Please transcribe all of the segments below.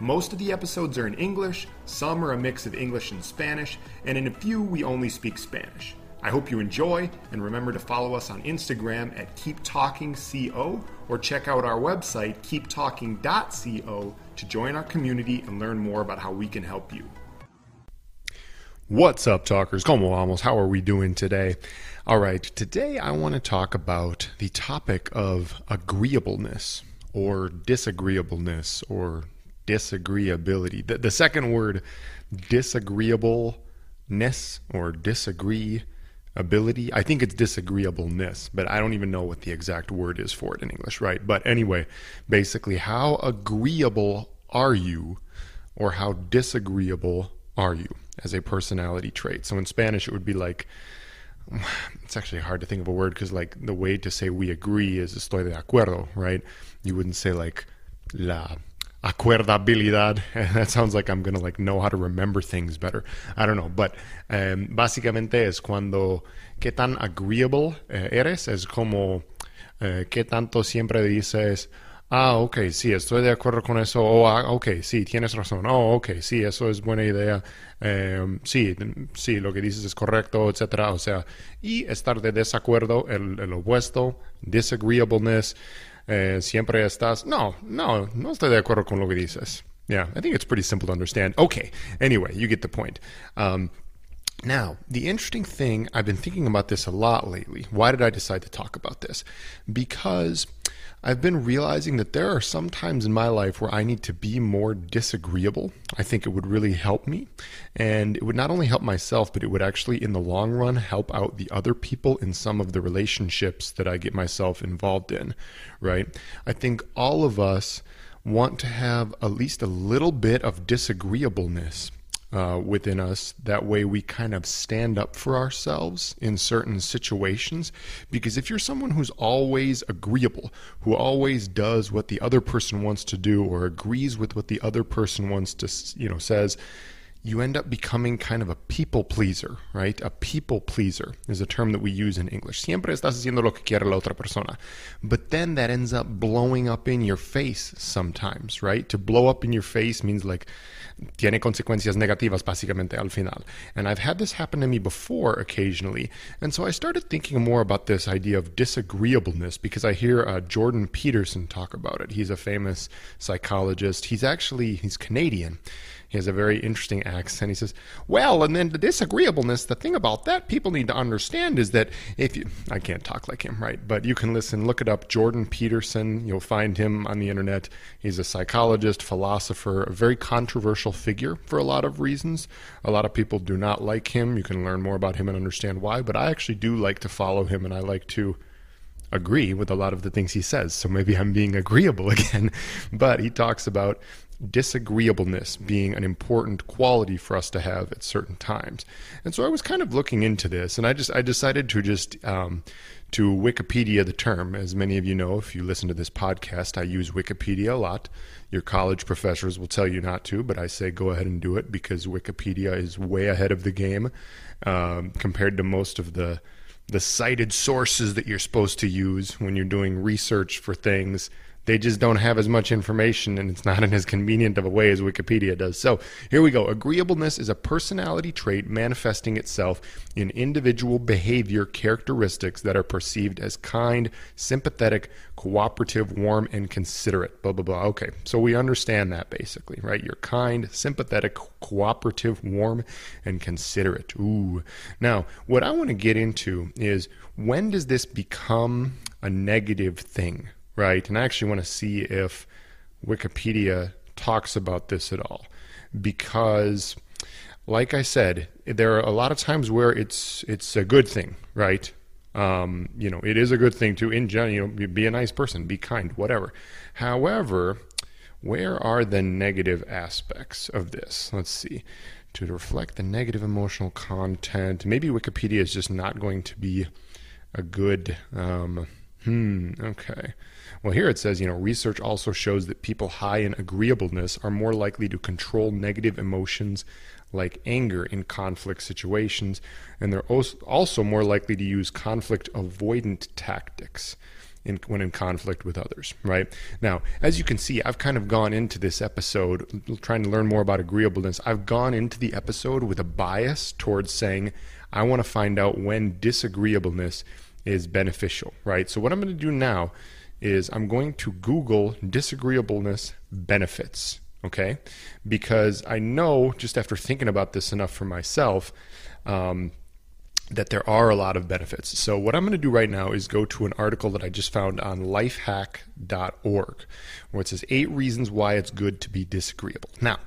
Most of the episodes are in English, some are a mix of English and Spanish, and in a few we only speak Spanish. I hope you enjoy, and remember to follow us on Instagram at KeepTalkingCO or check out our website, keeptalking.co, to join our community and learn more about how we can help you. What's up, talkers? Como vamos? How are we doing today? All right, today I want to talk about the topic of agreeableness or disagreeableness or disagreeability. The, the second word, disagreeableness or disagreeability, I think it's disagreeableness, but I don't even know what the exact word is for it in English, right? But anyway, basically, how agreeable are you or how disagreeable are you as a personality trait? So in Spanish, it would be like, it's actually hard to think of a word because, like, the way to say we agree is estoy de acuerdo, right? You wouldn't say, like, la acuerdabilidad. That sounds like I'm gonna like know how to remember things better. I don't know, but um, básicamente es cuando qué tan agreeable eh, eres, es como eh, qué tanto siempre dices. Ah, ok, sí, estoy de acuerdo con eso. Oh, ah, ok, sí, tienes razón. Oh, ok, sí, eso es buena idea. Eh, sí, sí, lo que dices es correcto, etcétera. O sea, y estar de desacuerdo, el, el opuesto, disagreeableness. Eh, siempre estás, no, no, no estoy de acuerdo con lo que dices. Yeah, I think it's pretty simple to understand. Okay, anyway, you get the point. Um, now, the interesting thing, I've been thinking about this a lot lately. Why did I decide to talk about this? Because I've been realizing that there are some times in my life where I need to be more disagreeable. I think it would really help me. And it would not only help myself, but it would actually, in the long run, help out the other people in some of the relationships that I get myself involved in, right? I think all of us want to have at least a little bit of disagreeableness uh, within us. That way, we kind of stand up for ourselves in certain situations. Because if you're someone who's always agreeable, who always does what the other person wants to do, or agrees with what the other person wants to, you know, says, you end up becoming kind of a people pleaser, right? A people pleaser is a term that we use in English. Siempre estás haciendo lo que quiere la otra persona. But then that ends up blowing up in your face sometimes, right? To blow up in your face means like tiene consecuencias negativas básicamente al final. And I've had this happen to me before occasionally. And so I started thinking more about this idea of disagreeableness because I hear uh, Jordan Peterson talk about it. He's a famous psychologist. He's actually he's Canadian he has a very interesting accent. He says, Well, and then the disagreeableness, the thing about that people need to understand is that if you, I can't talk like him, right? But you can listen, look it up, Jordan Peterson. You'll find him on the internet. He's a psychologist, philosopher, a very controversial figure for a lot of reasons. A lot of people do not like him. You can learn more about him and understand why. But I actually do like to follow him and I like to agree with a lot of the things he says. So maybe I'm being agreeable again. But he talks about disagreeableness being an important quality for us to have at certain times. And so I was kind of looking into this, and I just I decided to just um, to Wikipedia the term. As many of you know, if you listen to this podcast, I use Wikipedia a lot. Your college professors will tell you not to, but I say go ahead and do it because Wikipedia is way ahead of the game um, compared to most of the the cited sources that you're supposed to use when you're doing research for things they just don't have as much information and it's not in as convenient of a way as Wikipedia does. So here we go. Agreeableness is a personality trait manifesting itself in individual behavior characteristics that are perceived as kind, sympathetic, cooperative, warm, and considerate. Blah, blah, blah. Okay, so we understand that basically, right? You're kind, sympathetic, cooperative, warm, and considerate. Ooh. Now, what I want to get into is when does this become a negative thing? Right? And I actually want to see if Wikipedia talks about this at all. Because, like I said, there are a lot of times where it's it's a good thing, right? Um, you know, it is a good thing to, in general, you know, be a nice person, be kind, whatever. However, where are the negative aspects of this? Let's see. to reflect the negative emotional content. Maybe Wikipedia is just not going to be a good. Um, hmm. Okay. Well, here it says, you know, research also shows that people high in agreeableness are more likely to control negative emotions like anger in conflict situations, and they're also more likely to use conflict avoidant tactics. In, when in conflict with others, right? Now, as you can see, I've kind of gone into this episode trying to learn more about agreeableness. I've gone into the episode with a bias towards saying, I want to find out when disagreeableness is beneficial, right? So, what I'm going to do now is I'm going to Google disagreeableness benefits, okay? Because I know just after thinking about this enough for myself, um, that there are a lot of benefits. So, what I'm going to do right now is go to an article that I just found on lifehack.org where it says eight reasons why it's good to be disagreeable. Now,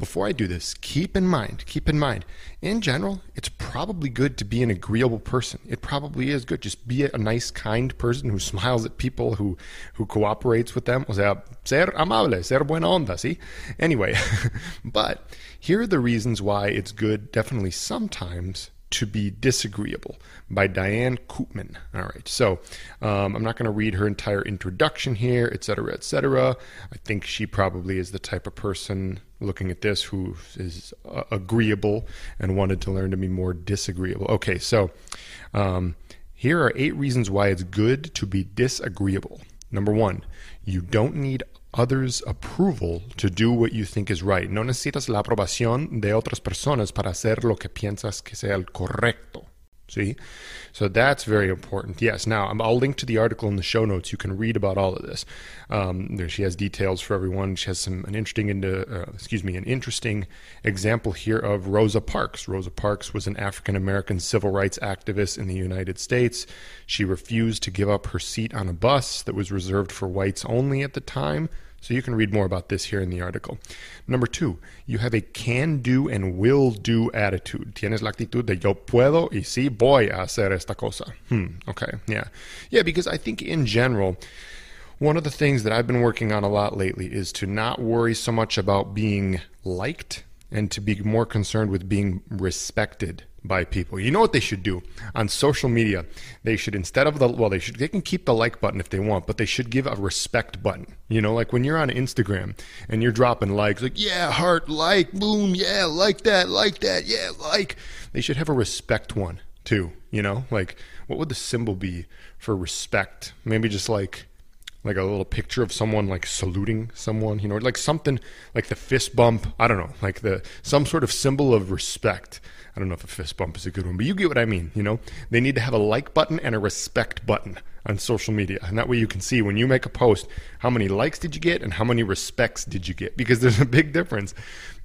before I do this, keep in mind, keep in mind, in general, it's probably good to be an agreeable person. It probably is good. Just be a nice, kind person who smiles at people, who who cooperates with them. O sea, ser amable, ser buena onda, see? Anyway, but here are the reasons why it's good, definitely sometimes, to be disagreeable by Diane Koopman. All right, so um, I'm not going to read her entire introduction here, etc., etc. I think she probably is the type of person looking at this who is uh, agreeable and wanted to learn to be more disagreeable. Okay, so um, here are eight reasons why it's good to be disagreeable. Number one, you don't need others' approval to do what you think is right. No necesitas la aprobación de otras personas para hacer lo que piensas que sea el correcto. See? So that's very important. Yes. Now, I'll link to the article in the show notes. You can read about all of this. Um, there, she has details for everyone. She has some an interesting into, uh, excuse me, an interesting example here of Rosa Parks. Rosa Parks was an African American civil rights activist in the United States. She refused to give up her seat on a bus that was reserved for whites only at the time so you can read more about this here in the article. Number two, you have a can do and will do attitude. Tienes la actitud de yo puedo y sí voy a hacer esta cosa. Hmm, okay, yeah. Yeah, because I think in general, one of the things that I've been working on a lot lately is to not worry so much about being liked and to be more concerned with being respected by people. You know what they should do on social media? They should instead of the well, they should they can keep the like button if they want, but they should give a respect button. You know, like when you're on Instagram and you're dropping likes, like yeah, heart, like, boom, yeah, like that, like that, yeah, like. They should have a respect one too. You know, like what would the symbol be for respect? Maybe just like like a little picture of someone like saluting someone, you know, like something like the fist bump. I don't know, like the some sort of symbol of respect. I don't know if a fist bump is a good one, but you get what I mean. You know, they need to have a like button and a respect button on social media, and that way you can see when you make a post how many likes did you get and how many respects did you get because there's a big difference.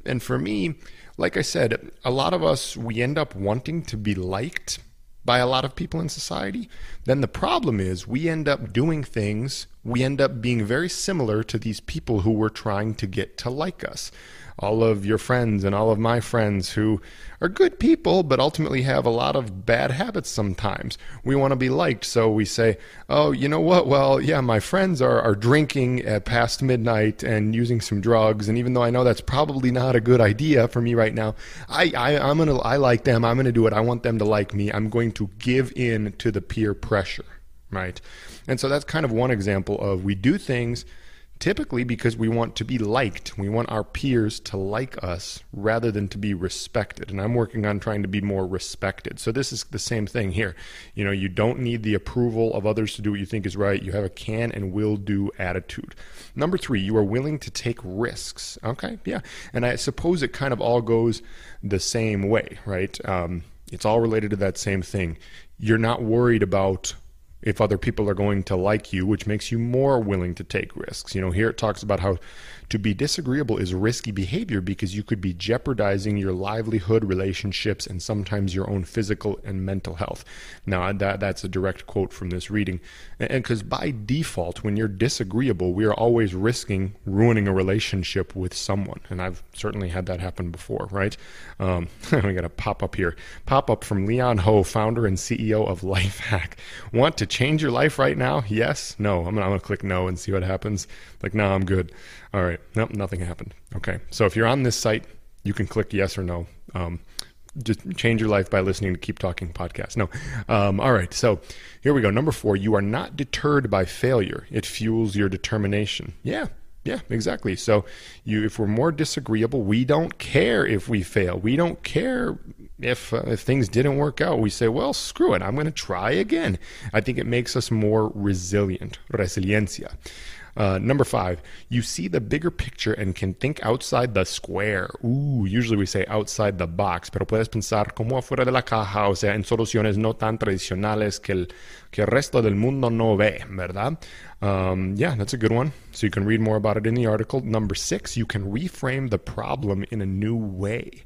And for me, like I said, a lot of us we end up wanting to be liked by a lot of people in society, then the problem is we end up doing things, we end up being very similar to these people who we're trying to get to like us all of your friends and all of my friends who are good people, but ultimately have a lot of bad habits sometimes. We want to be liked, so we say, oh, you know what? Well, yeah, my friends are, are drinking at past midnight and using some drugs, and even though I know that's probably not a good idea for me right now, I, I, I'm gonna, I like them, I'm gonna do it, I want them to like me, I'm going to give in to the peer pressure, right? And so that's kind of one example of we do things Typically, because we want to be liked. We want our peers to like us rather than to be respected. And I'm working on trying to be more respected. So, this is the same thing here. You know, you don't need the approval of others to do what you think is right. You have a can and will do attitude. Number three, you are willing to take risks. Okay, yeah. And I suppose it kind of all goes the same way, right? Um, it's all related to that same thing. You're not worried about if other people are going to like you, which makes you more willing to take risks. You know, here it talks about how to be disagreeable is risky behavior because you could be jeopardizing your livelihood, relationships, and sometimes your own physical and mental health. Now, that, that's a direct quote from this reading. And because by default, when you're disagreeable, we are always risking ruining a relationship with someone. And I've certainly had that happen before, right? Um, we got a pop up here. Pop up from Leon Ho, founder and CEO of Lifehack. Want to change your life right now? Yes? No. I'm going to click no and see what happens. Like, no, I'm good. All right. Nope, nothing happened. Okay. So if you're on this site, you can click yes or no. Um, just change your life by listening to Keep Talking podcast. No. Um, all right. So here we go. Number four, you are not deterred by failure. It fuels your determination. Yeah. Yeah, exactly. So you if we're more disagreeable, we don't care if we fail. We don't care if uh, if things didn't work out. We say, "Well, screw it. I'm going to try again." I think it makes us more resilient. Resiliencia. Uh, number five, you see the bigger picture and can think outside the square. Ooh, usually we say outside the box, pero puedes pensar como afuera de la caja, o sea, en soluciones no tan tradicionales que el, que el resto del mundo no ve, ¿verdad? Um, yeah, that's a good one. So you can read more about it in the article. Number six, you can reframe the problem in a new way.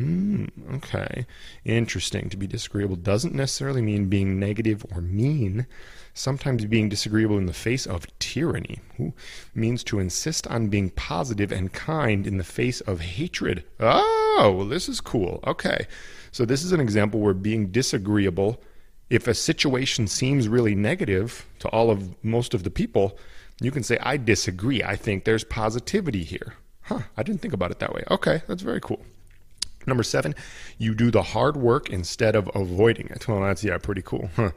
Hmm, okay. Interesting. To be disagreeable doesn't necessarily mean being negative or mean sometimes being disagreeable in the face of tyranny, Ooh, means to insist on being positive and kind in the face of hatred. Oh, well, this is cool. Okay. So, this is an example where being disagreeable, if a situation seems really negative to all of most of the people, you can say, I disagree. I think there's positivity here. Huh, I didn't think about it that way. Okay, that's very cool. Number seven, you do the hard work instead of avoiding it. Well, that's, yeah, pretty cool. Huh.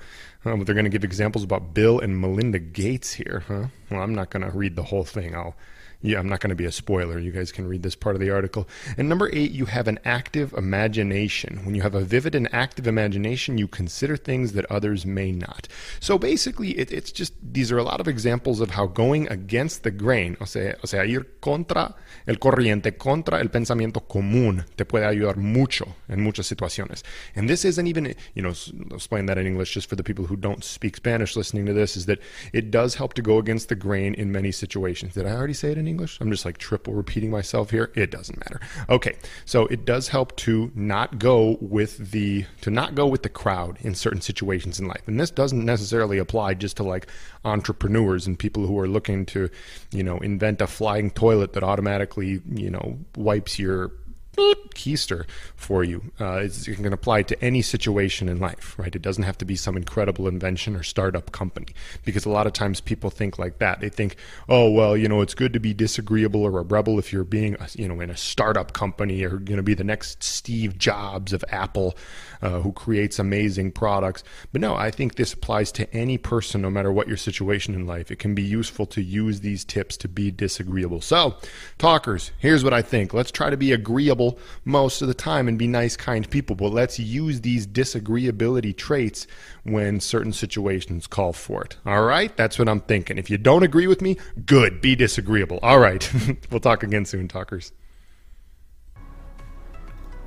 Um, they're going to give examples about Bill and Melinda Gates here. Huh? Well, I'm not going to read the whole thing. I'll yeah, I'm not going to be a spoiler. You guys can read this part of the article. And number eight, you have an active imagination. When you have a vivid and active imagination, you consider things that others may not. So basically, it, it's just these are a lot of examples of how going against the grain, o sea, o sea, ir contra el corriente, contra el pensamiento común, te puede ayudar mucho en muchas situaciones. And this isn't even, you know, explain that in English just for the people who don't speak Spanish listening to this, is that it does help to go against the grain in many situations. Did I already say it in English? English? I'm just like triple repeating myself here. It doesn't matter. Okay, so it does help to not go with the to not go with the crowd in certain situations in life. And this doesn't necessarily apply just to like entrepreneurs and people who are looking to, you know, invent a flying toilet that automatically, you know, wipes your keister for you. Uh, it can apply to any situation in life, right? It doesn't have to be some incredible invention or startup company because a lot of times people think like that. They think, oh, well, you know, it's good to be disagreeable or a rebel if you're being, you know, in a startup company or going to be the next Steve Jobs of Apple uh, who creates amazing products. But no, I think this applies to any person, no matter what your situation in life. It can be useful to use these tips to be disagreeable. So, talkers, here's what I think. Let's try to be agreeable most of the time and be nice, kind people. But let's use these disagreeability traits when certain situations call for it. All right? That's what I'm thinking. If you don't agree with me, good. Be disagreeable. All right. we'll talk again soon, talkers.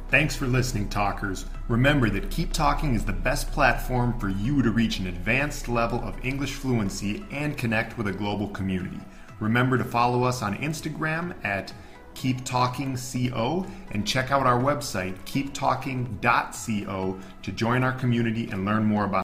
Thanks for listening, talkers. Remember that Keep Talking is the best platform for you to reach an advanced level of English fluency and connect with a global community. Remember to follow us on Instagram at Keep Talking CO, and check out our website, keeptalking.co, to join our community and learn more about